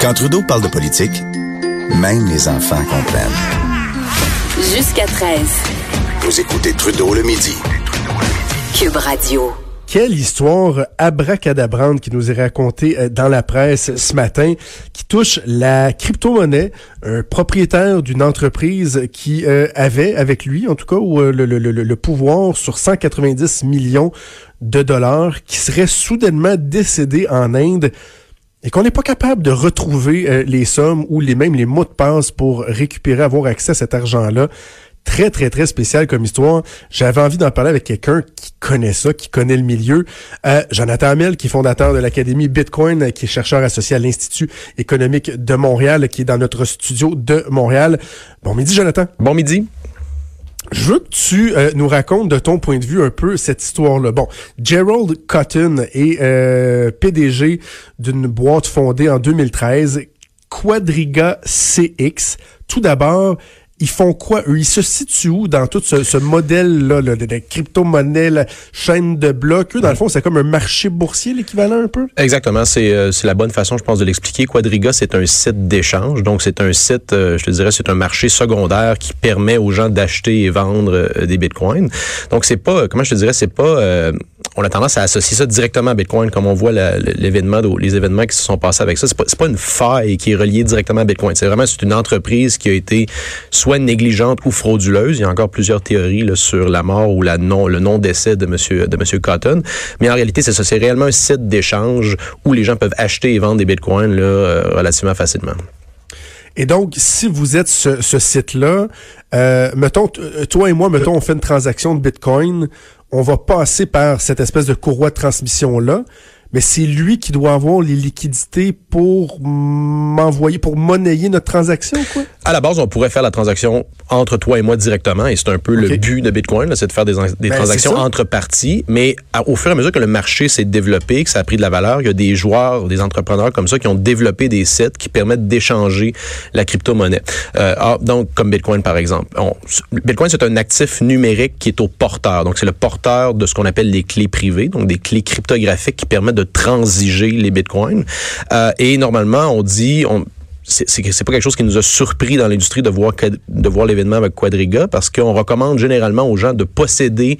Quand Trudeau parle de politique, même les enfants comprennent. Jusqu'à 13. Vous écoutez Trudeau le midi. Cube Radio. Quelle histoire abracadabrante qui nous est racontée euh, dans la presse ce matin, qui touche la crypto-monnaie, un propriétaire d'une entreprise qui euh, avait avec lui, en tout cas, euh, le, le, le, le, pouvoir sur 190 millions de dollars, qui serait soudainement décédé en Inde et qu'on n'est pas capable de retrouver les sommes ou les mêmes les mots de passe pour récupérer, avoir accès à cet argent-là très, très, très spécial comme histoire. J'avais envie d'en parler avec quelqu'un qui connaît ça, qui connaît le milieu. Euh, Jonathan Hamel, qui est fondateur de l'Académie Bitcoin, qui est chercheur associé à l'Institut économique de Montréal, qui est dans notre studio de Montréal. Bon midi, Jonathan. Bon midi. Je veux que tu euh, nous racontes de ton point de vue un peu cette histoire-là. Bon, Gerald Cotton est euh, PDG d'une boîte fondée en 2013, Quadriga CX. Tout d'abord, ils font quoi, eux? Ils se situent où dans tout ce, modèle-là, là, de, crypto-monnaie, la chaîne de blocs? Eux, dans le fond, c'est comme un marché boursier, l'équivalent un peu? Exactement. C'est euh, la bonne façon, je pense, de l'expliquer. Quadriga, c'est un site d'échange. Donc, c'est un site, euh, je te dirais, c'est un marché secondaire qui permet aux gens d'acheter et vendre euh, des bitcoins. Donc, c'est pas, comment je te dirais, c'est pas on a tendance à associer ça directement à Bitcoin, comme on voit l'événement, les événements qui se sont passés avec ça. C'est pas, pas une faille qui est reliée directement à Bitcoin. C'est vraiment une entreprise qui a été soit négligente ou frauduleuse. Il y a encore plusieurs théories sur la mort ou le non décès de Monsieur de Monsieur Cotton. Mais en réalité, c'est ça. C'est réellement un site d'échange où les gens peuvent acheter et vendre des Bitcoins euh, relativement facilement. Et donc, si vous êtes ce, site-là, euh, mettons, toi et moi, mettons, on fait une transaction de Bitcoin, on va passer par cette espèce de courroie de transmission-là mais c'est lui qui doit avoir les liquidités pour m'envoyer, pour monnayer notre transaction, quoi? À la base, on pourrait faire la transaction entre toi et moi directement, et c'est un peu le but de Bitcoin, c'est de faire des, des ben, transactions entre parties. Mais au fur et à mesure que le marché s'est développé, que ça a pris de la valeur, il y a des joueurs, des entrepreneurs comme ça qui ont développé des sites qui permettent d'échanger la crypto-monnaie. Euh, ah, donc, comme Bitcoin, par exemple. Bitcoin, c'est un actif numérique qui est au porteur. Donc, c'est le porteur de ce qu'on appelle les clés privées, donc des clés cryptographiques qui permettent de transiger les bitcoins. Euh, et normalement, on dit, on, c'est pas quelque chose qui nous a surpris dans l'industrie de voir de voir l'événement avec Quadriga parce qu'on recommande généralement aux gens de posséder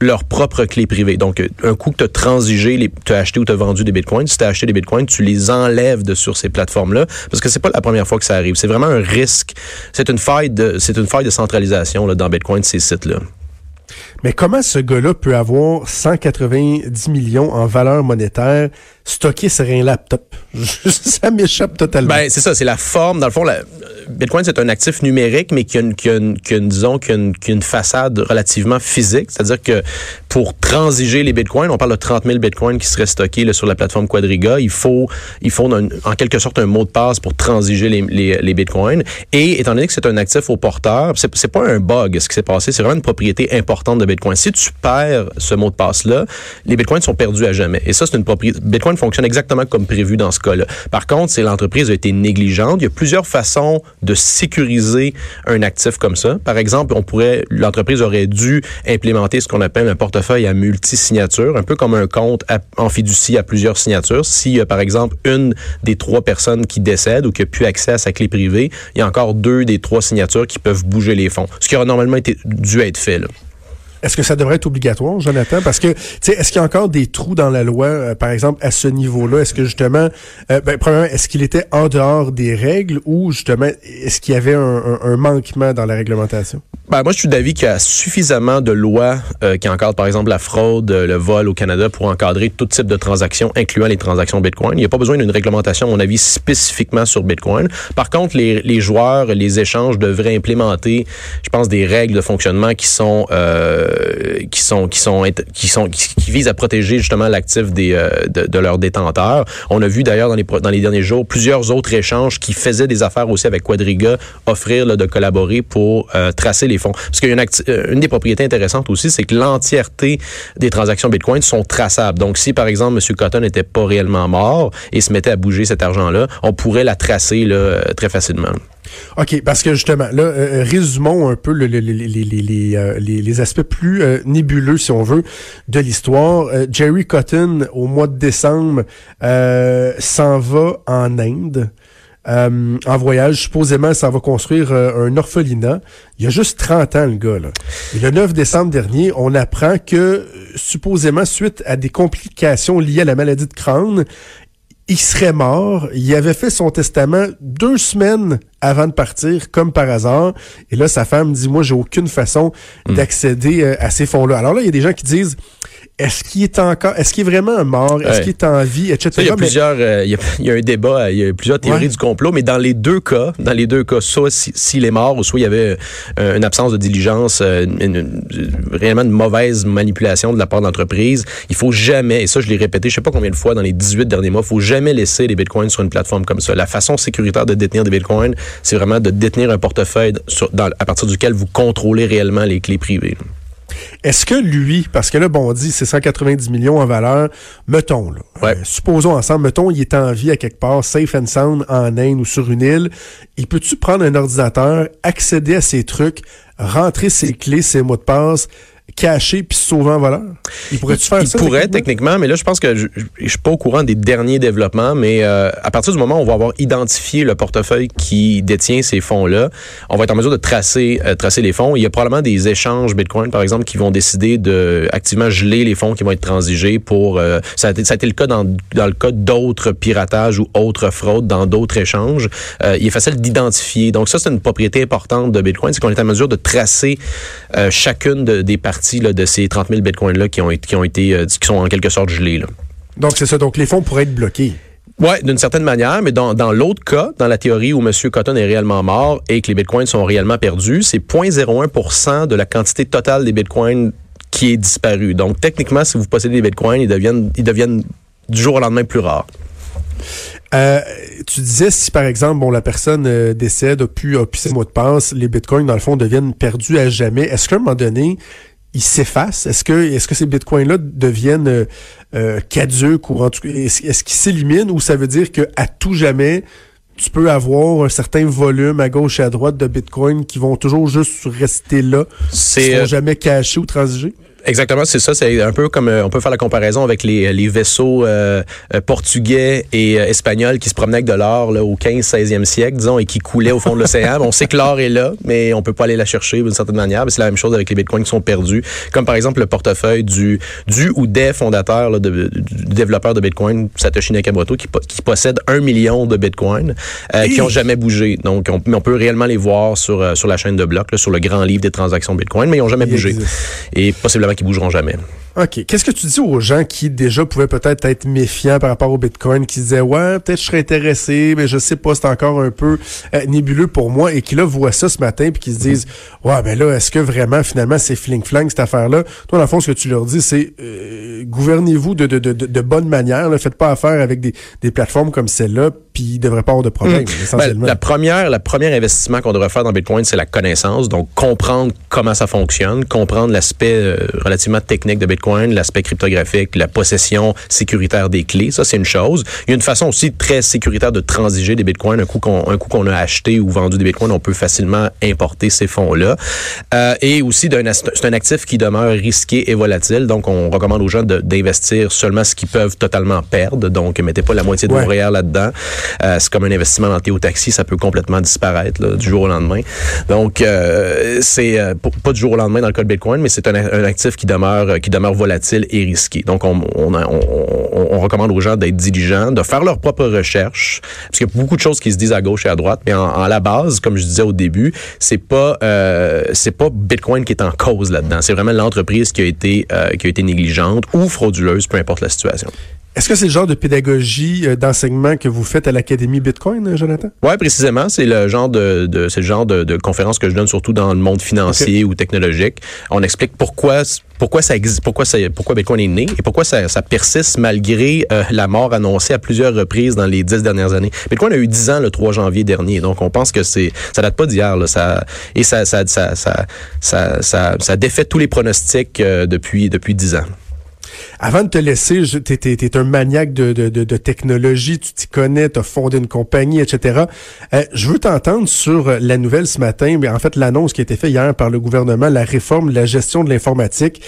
leur propre clé privée. Donc un coup que tu as transigé, tu as acheté ou tu as vendu des bitcoins, si tu as acheté des bitcoins, tu les enlèves de sur ces plateformes-là parce que c'est pas la première fois que ça arrive. C'est vraiment un risque. C'est une faille de une faille de centralisation là, dans Bitcoin ces sites-là. Mais comment ce gars-là peut avoir 190 millions en valeur monétaire stocké sur un laptop? ça m'échappe totalement. Ben, c'est ça, c'est la forme. Dans le fond, la, Bitcoin, c'est un actif numérique, mais qui a une, qui a une, disons, qui a une, qui a une façade relativement physique. C'est-à-dire que pour transiger les Bitcoins, on parle de 30 000 Bitcoins qui seraient stockés là, sur la plateforme Quadriga. Il faut, il faut en quelque sorte un mot de passe pour transiger les, les, les Bitcoins. Et étant donné que c'est un actif au porteur, c'est, c'est pas un bug ce qui s'est passé, c'est vraiment une propriété importante de Bitcoin. Si tu perds ce mot de passe-là, les Bitcoins sont perdus à jamais. Et ça, c'est une propriété. Bitcoin fonctionne exactement comme prévu dans ce cas-là. Par contre, c'est l'entreprise a été négligente. Il y a plusieurs façons de sécuriser un actif comme ça. Par exemple, on pourrait, l'entreprise aurait dû implémenter ce qu'on appelle un portefeuille à multi-signature, un peu comme un compte en fiducie à plusieurs signatures. Y a, par exemple, une des trois personnes qui décède ou qui a plus accès à sa clé privée, il y a encore deux des trois signatures qui peuvent bouger les fonds. Ce qui aurait normalement été, dû être fait. Est-ce que ça devrait être obligatoire, Jonathan? Parce que, tu sais, est-ce qu'il y a encore des trous dans la loi, euh, par exemple, à ce niveau-là? Est-ce que justement, euh, ben, premièrement, est-ce qu'il était en dehors des règles ou justement, est-ce qu'il y avait un, manquement dans la réglementation? Ben, moi, je suis d'avis qu'il y a suffisamment de lois euh, qui encadrent, par exemple, la fraude, le vol au Canada pour encadrer tout type de transactions, incluant les transactions Bitcoin. Il n'y a pas besoin d'une réglementation, à mon avis, spécifiquement sur Bitcoin. Par contre, les, les joueurs, les échanges devraient implémenter, je pense, des règles de fonctionnement qui sont euh, qui sont qui sont qui sont qui, visent à protéger justement l'actif des euh, de, de, leurs détenteurs. On a vu d'ailleurs dans les dans les derniers jours plusieurs autres échanges qui faisaient des affaires aussi avec Quadriga offrir là, de collaborer pour euh, tracer les fonds. Parce qu'il y a une, une des propriétés intéressantes aussi, c'est que l'entièreté des transactions Bitcoin sont traçables. Donc si par exemple M. Cotton n'était pas réellement mort et se mettait à bouger cet argent-là, on pourrait la tracer là, très facilement. OK, parce que justement, là, euh, euh, résumons un peu le, les, les, euh, les, les, aspects plus nébuleux, si on veut, de l'histoire. Jerry Cotton, au mois de décembre, s'en va en Inde. en voyage. Supposément, ça va construire un orphelinat. Il y a juste 30 ans, le gars. Là. Et le 9 décembre dernier, on apprend que, supposément, suite à des complications liées à la maladie de Crohn, il serait mort. Il avait fait son testament deux semaines avant de partir, comme par hasard. Et là, sa femme dit, moi, j'ai aucune façon Hmm. d'accéder euh, à ces fonds-là. Alors là, il y a des gens qui disent, est-ce qu'il est encore, est-ce qu'il est vraiment mort? Est-ce Ouais. qu'il est en vie? Etc. Il y a Mais- plusieurs, euh, il, y a, il y a un débat, il y a plusieurs théories Ouais. du complot, mais dans les deux cas, dans les deux cas, soit si- s'il est mort, ou soit il y avait euh, une absence de diligence, euh, une, une- réellement une mauvaise manipulation de la part de l'entreprise, il faut jamais, et ça je l'ai répété, je sais pas combien de fois dans les 18 derniers mois, il faut jamais laisser les bitcoins sur une plateforme comme ça. La façon sécuritaire de détenir des bitcoins, c'est vraiment de détenir un portefeuille sur- dans- à partir duquel vous contrôlez réellement les clés privées. Est-ce que lui, parce que là, bon, on dit c'est 190 millions en valeur, mettons, là, Ouais. euh, supposons ensemble, mettons, il est en vie à quelque part, safe and sound, en Inde ou sur une île, il peut-tu prendre un ordinateur, accéder à ses trucs, rentrer ses clés, ses mots de passe, cacher puis sauver en voleur? Il pourrait-tu faire il ça? pourrait techniquement? mais là, je pense que je, je suis pas au courant des derniers développements, mais euh, à partir du moment où on va avoir identifié le portefeuille qui détient ces fonds-là, on va être en mesure de tracer, euh, tracer les fonds. Il y a probablement des échanges Bitcoin, par exemple, qui vont décider de activement geler les fonds qui vont être transigés pour. euh, ça, a été, ça a été le cas dans, dans le cas d'autres piratages ou autres fraudes dans d'autres échanges. Il est facile d'identifier. Donc ça, c'est une propriété importante de Bitcoin, c'est qu'on est en mesure de tracer chacune de- des parties là, de ces 30 000 Bitcoins-là qui ont, qui ont été, euh, qui sont en quelque sorte gelés. Là. Donc, c'est ça. Donc, les fonds pourraient être bloqués. Ouais, d'une certaine manière, mais dans, dans l'autre cas, dans la théorie où M. Cotton est réellement mort et que les bitcoins sont réellement perdus, c'est 0,01% de la quantité totale des bitcoins qui est disparue. Donc, techniquement, si vous possédez des bitcoins, ils deviennent, ils deviennent du jour au lendemain plus rares. Euh, tu disais si par exemple bon la personne euh, décède a pu a pu ses mots de passe, les bitcoins dans le fond deviennent perdus à jamais. Est-ce qu'à un moment donné ils s'effacent Est-ce que est-ce que ces bitcoins là deviennent euh, euh, caduques ou en tout cas est-ce, est-ce qu'ils s'éliminent ou ça veut dire que à tout jamais tu peux avoir un certain volume à gauche et à droite de bitcoins qui vont toujours juste rester là, qui seront euh, jamais cachés ou transigés? Exactement, c'est ça. C'est un peu comme euh, on peut faire la comparaison avec les, les vaisseaux euh, euh, portugais et euh, espagnols qui se promenaient avec de l'or là, au 15-16e siècle, disons, et qui coulaient au fond de l'océan. on sait que l'or est là, mais on peut pas aller la chercher d'une certaine manière. Mais C'est la même chose avec les bitcoins qui sont perdus, comme par exemple le portefeuille du du ou des fondateurs là, de, du développeur de bitcoin, Satoshi Nakamoto, qui, po- qui possède un million de bitcoins euh, qui ont jamais bougé. Donc, on, mais on peut réellement les voir sur euh, sur la chaîne de blocs, là, sur le grand livre des transactions bitcoin, mais ils ont jamais bougé et possiblement qu'ils bougeront jamais. OK. Qu'est-ce que tu dis aux gens qui déjà pouvaient peut-être être méfiants par rapport au Bitcoin, qui disaient ouais, peut-être je serais intéressé, mais je sais pas, c'est encore un peu euh, nébuleux pour moi, et qui là voient ça ce matin puis qui se disent ouais, ben là, est-ce que vraiment finalement c'est fling flang cette affaire-là Toi, dans le fond, ce que tu leur dis, c'est euh, gouvernez-vous de, de, de, de, bonne manière, ne faites pas affaire avec des, des plateformes comme celle-là, puis il devrait pas avoir de problème, Ben, essentiellement. la première, la première investissement qu'on devrait faire dans Bitcoin, c'est la connaissance. Donc, comprendre comment ça fonctionne, comprendre l'aspect euh, relativement technique de Bitcoin, l'aspect cryptographique, la possession sécuritaire des clés. Ça, c'est une chose. Il y a une façon aussi très sécuritaire de transiger des Bitcoins. Un coup qu'on, un coup qu'on a acheté ou vendu des Bitcoins, on peut facilement importer ces fonds-là. Euh, et aussi, d'un, c'est un actif qui demeure risqué et volatile. Donc, on recommande aux gens de- d'investir seulement ce qu'ils peuvent totalement perdre. Donc, mettez pas la moitié de Ouais. vos REER là-dedans. Euh, c'est comme un investissement dans Théo Taxi, ça peut complètement disparaître là, du jour au lendemain. Donc, euh, c'est euh, pas du jour au lendemain dans le cas de Bitcoin, mais c'est un, un actif qui demeure qui demeure volatile et risqué. Donc, on, on, on, on- recommande aux gens d'être diligents, de faire leur propre recherche, parce qu'il y a beaucoup de choses qui se disent à gauche et à droite, mais en la base, comme je disais au début, c'est pas euh, c'est pas Bitcoin qui est en cause là-dedans. C'est vraiment l'entreprise qui a été euh, qui a été négligente ou frauduleuse, peu importe la situation. Est-ce que c'est le genre de pédagogie, euh, d'enseignement que vous faites à l'Académie Bitcoin, euh, Jonathan? Ouais, précisément, c'est le genre de, de le genre de, de conférence que je donne surtout dans le monde financier ou technologique. On explique pourquoi pourquoi ça existe, pourquoi ça, pourquoi Bitcoin est né et pourquoi ça, ça persiste malgré euh, la mort annoncée à plusieurs reprises dans les dix dernières années. Bitcoin a eu dix ans le 3 janvier dernier, donc on pense que c'est ça date pas d'hier là, ça et ça ça ça ça ça, ça, ça défait tous les pronostics euh, depuis depuis dix ans. Avant de te laisser, t'es- t'es un maniaque de, de, de, de technologie, tu t'y connais, t'as fondé une compagnie, etc. Euh, je veux t'entendre sur euh, la nouvelle ce matin, mais en fait l'annonce qui a été faite hier par le gouvernement, la réforme de la gestion de l'informatique.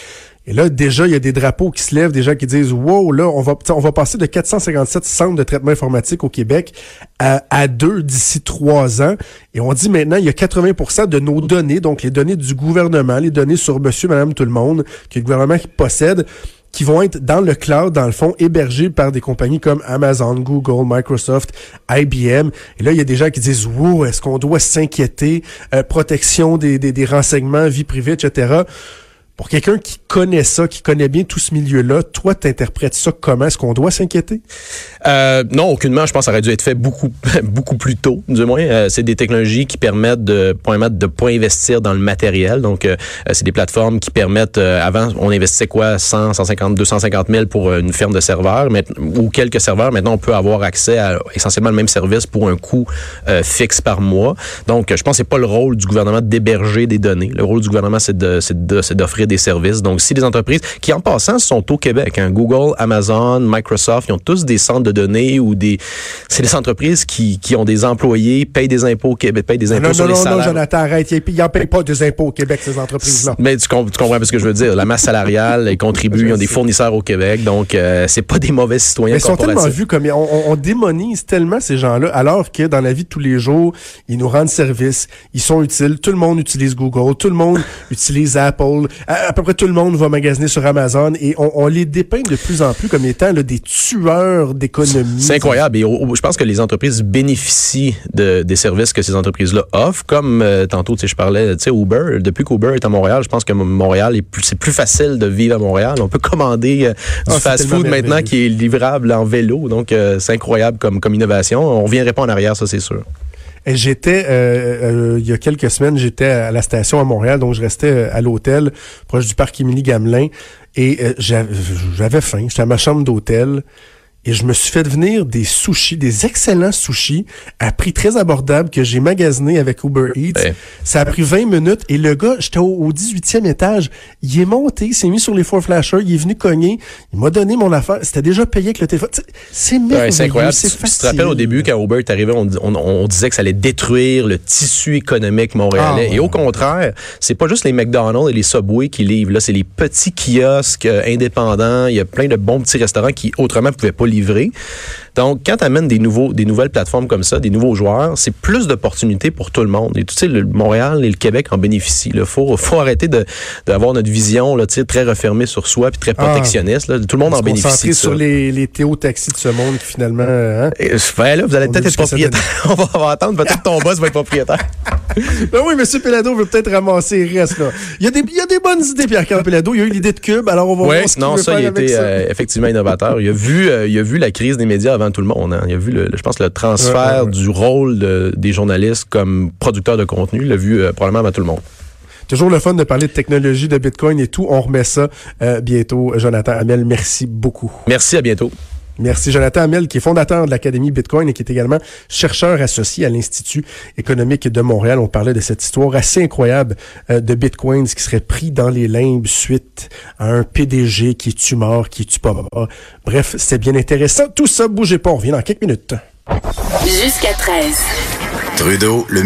Et là, déjà, il y a des drapeaux qui se lèvent, des gens qui disent, wow, là, on va, on va passer de 457 centres de traitement informatique au Québec à, à deux d'ici trois ans. Et on dit maintenant, il y a 80% de nos données, donc les données du gouvernement, les données sur monsieur, madame, tout le monde, que le gouvernement possède, qui vont être dans le cloud, dans le fond, hébergés par des compagnies comme Amazon, Google, Microsoft, IBM. Et là, il y a des gens qui disent, wow, est-ce qu'on doit s'inquiéter, euh, protection des, des, des renseignements, vie privée, etc. Pour quelqu'un qui connaît ça, qui connaît bien tout ce milieu-là, toi, t'interprètes ça comment? Est-ce qu'on doit s'inquiéter? Euh, non, aucunement. Je pense que ça aurait dû être fait beaucoup, beaucoup plus tôt, du moins. Euh, c'est des technologies qui permettent de de pas investir dans le matériel. Donc, euh, c'est des plateformes qui permettent. Euh, avant, on investissait quoi? 100, 150, 250 000 pour une ferme de serveurs, mais, ou quelques serveurs. Maintenant, on peut avoir accès à essentiellement le même service pour un coût fixe par mois. Donc, je pense que c'est pas le rôle du gouvernement d'héberger des données. Le rôle du gouvernement, c'est c'est d'offrir des services. Donc, si des entreprises qui, en passant, sont au Québec, hein, Google, Amazon, Microsoft, ils ont tous des centres de données ou des... C'est des entreprises qui, qui ont des employés, payent des impôts au Québec, payent des impôts non, sur non, les non, salaires. Non, Jonathan, arrête. Ils n'en payent pas des impôts au Québec, ces entreprises-là. Mais tu, tu, comprends ce que je veux dire. La masse salariale, ils contribuent, ils ont des fournisseurs au Québec. Donc, euh, c'est pas des mauvais citoyens Mais ils sont tellement vus comme... On, on démonise tellement ces gens-là, alors que dans la vie de tous les jours, ils nous rendent service, ils sont utiles. Tout le monde utilise Google, tout le monde utilise Apple. À, à peu près tout le monde va magasiner sur Amazon et on, on, les dépeint de plus en plus comme étant là, des tueurs d'économie. C'est incroyable. Et je pense que les entreprises bénéficient de, des services que ces entreprises-là offrent. Comme euh, tantôt, tu sais, je parlais, tu sais, Uber. Depuis qu'Uber est à Montréal, je pense que Montréal est plus, c'est plus facile de vivre à Montréal. On peut commander euh, du Ah, fast-food maintenant qui est livrable en vélo. Donc, euh, c'est incroyable comme, comme innovation. On reviendrait pas en arrière, ça, c'est sûr. J'étais, euh, euh, il y a quelques semaines, j'étais à la station à Montréal, donc je restais euh, à l'hôtel proche du parc Émilie Gamelin et euh, j'avais faim. J'étais à ma chambre d'hôtel et je me suis fait venir des sushis, des excellents sushis à prix très abordable que j'ai magasiné avec Uber Eats. Ça a pris 20 minutes et le gars, j'étais au, au 18e étage, il est monté, il s'est mis sur les four flashers, il est venu cogner, il m'a donné mon affaire, c'était déjà payé avec le téléphone. C'est merveilleux, c'est incroyable. Tu, tu te rappelles au début quand Uber est arrivé, on, on, on, disait que ça allait détruire le tissu économique montréalais. Ah, et au contraire, c'est pas juste les McDonald's et les Subway qui livrent. Là, c'est les petits kiosques euh, indépendants. Il y a plein de bons petits restaurants qui autrement pouvaient pas livrer. Donc, quand tu amènes des, nouveaux, des nouvelles plateformes comme ça, des nouveaux joueurs, c'est plus d'opportunités pour tout le monde. Et tu sais, le Montréal et le Québec en bénéficient. Il faut, faut arrêter d'avoir notre vision là, très refermée sur soi puis très protectionniste. Là. Tout le monde en bénéficie. De ça. sur les, les Théo-taxis de ce monde qui finalement... Hein? Et, ben là, vous allez peut-être être propriétaire. on, va, on va attendre. Peut-être ton boss va être propriétaire. ben oui, M. Pelado veut peut-être ramasser les restes. Là. Il, y a des, il y a des bonnes idées, Pierre-Carl Pelado. Il y a eu l'idée de Cube, alors on va oui, voir ce non, ça, faire il avec était ça. euh, effectivement innovateur. Il a vu, euh, il a vu la crise des médias avant tout le monde. Hein. Il a vu, le, je pense, le transfert Ouais, ouais, ouais. du rôle de, des journalistes comme producteurs de contenu. Il l'a vu euh, probablement avant tout le monde. Toujours le fun de parler de technologie, de Bitcoin et tout. On remet ça euh, bientôt. Jonathan Hamel, merci beaucoup. Merci, à bientôt. Merci Jonathan Hamel, qui est fondateur de l'Académie Bitcoin et qui est également chercheur associé à l'Institut économique de Montréal. On parlait de cette histoire assez incroyable euh, de Bitcoins qui serait pris dans les limbes suite à un PDG qui est-tu mort, qui est-tu pas mort. Bref, c'est bien intéressant. Tout ça, bougez pas, on revient dans quelques minutes. Jusqu'à 13. Trudeau, le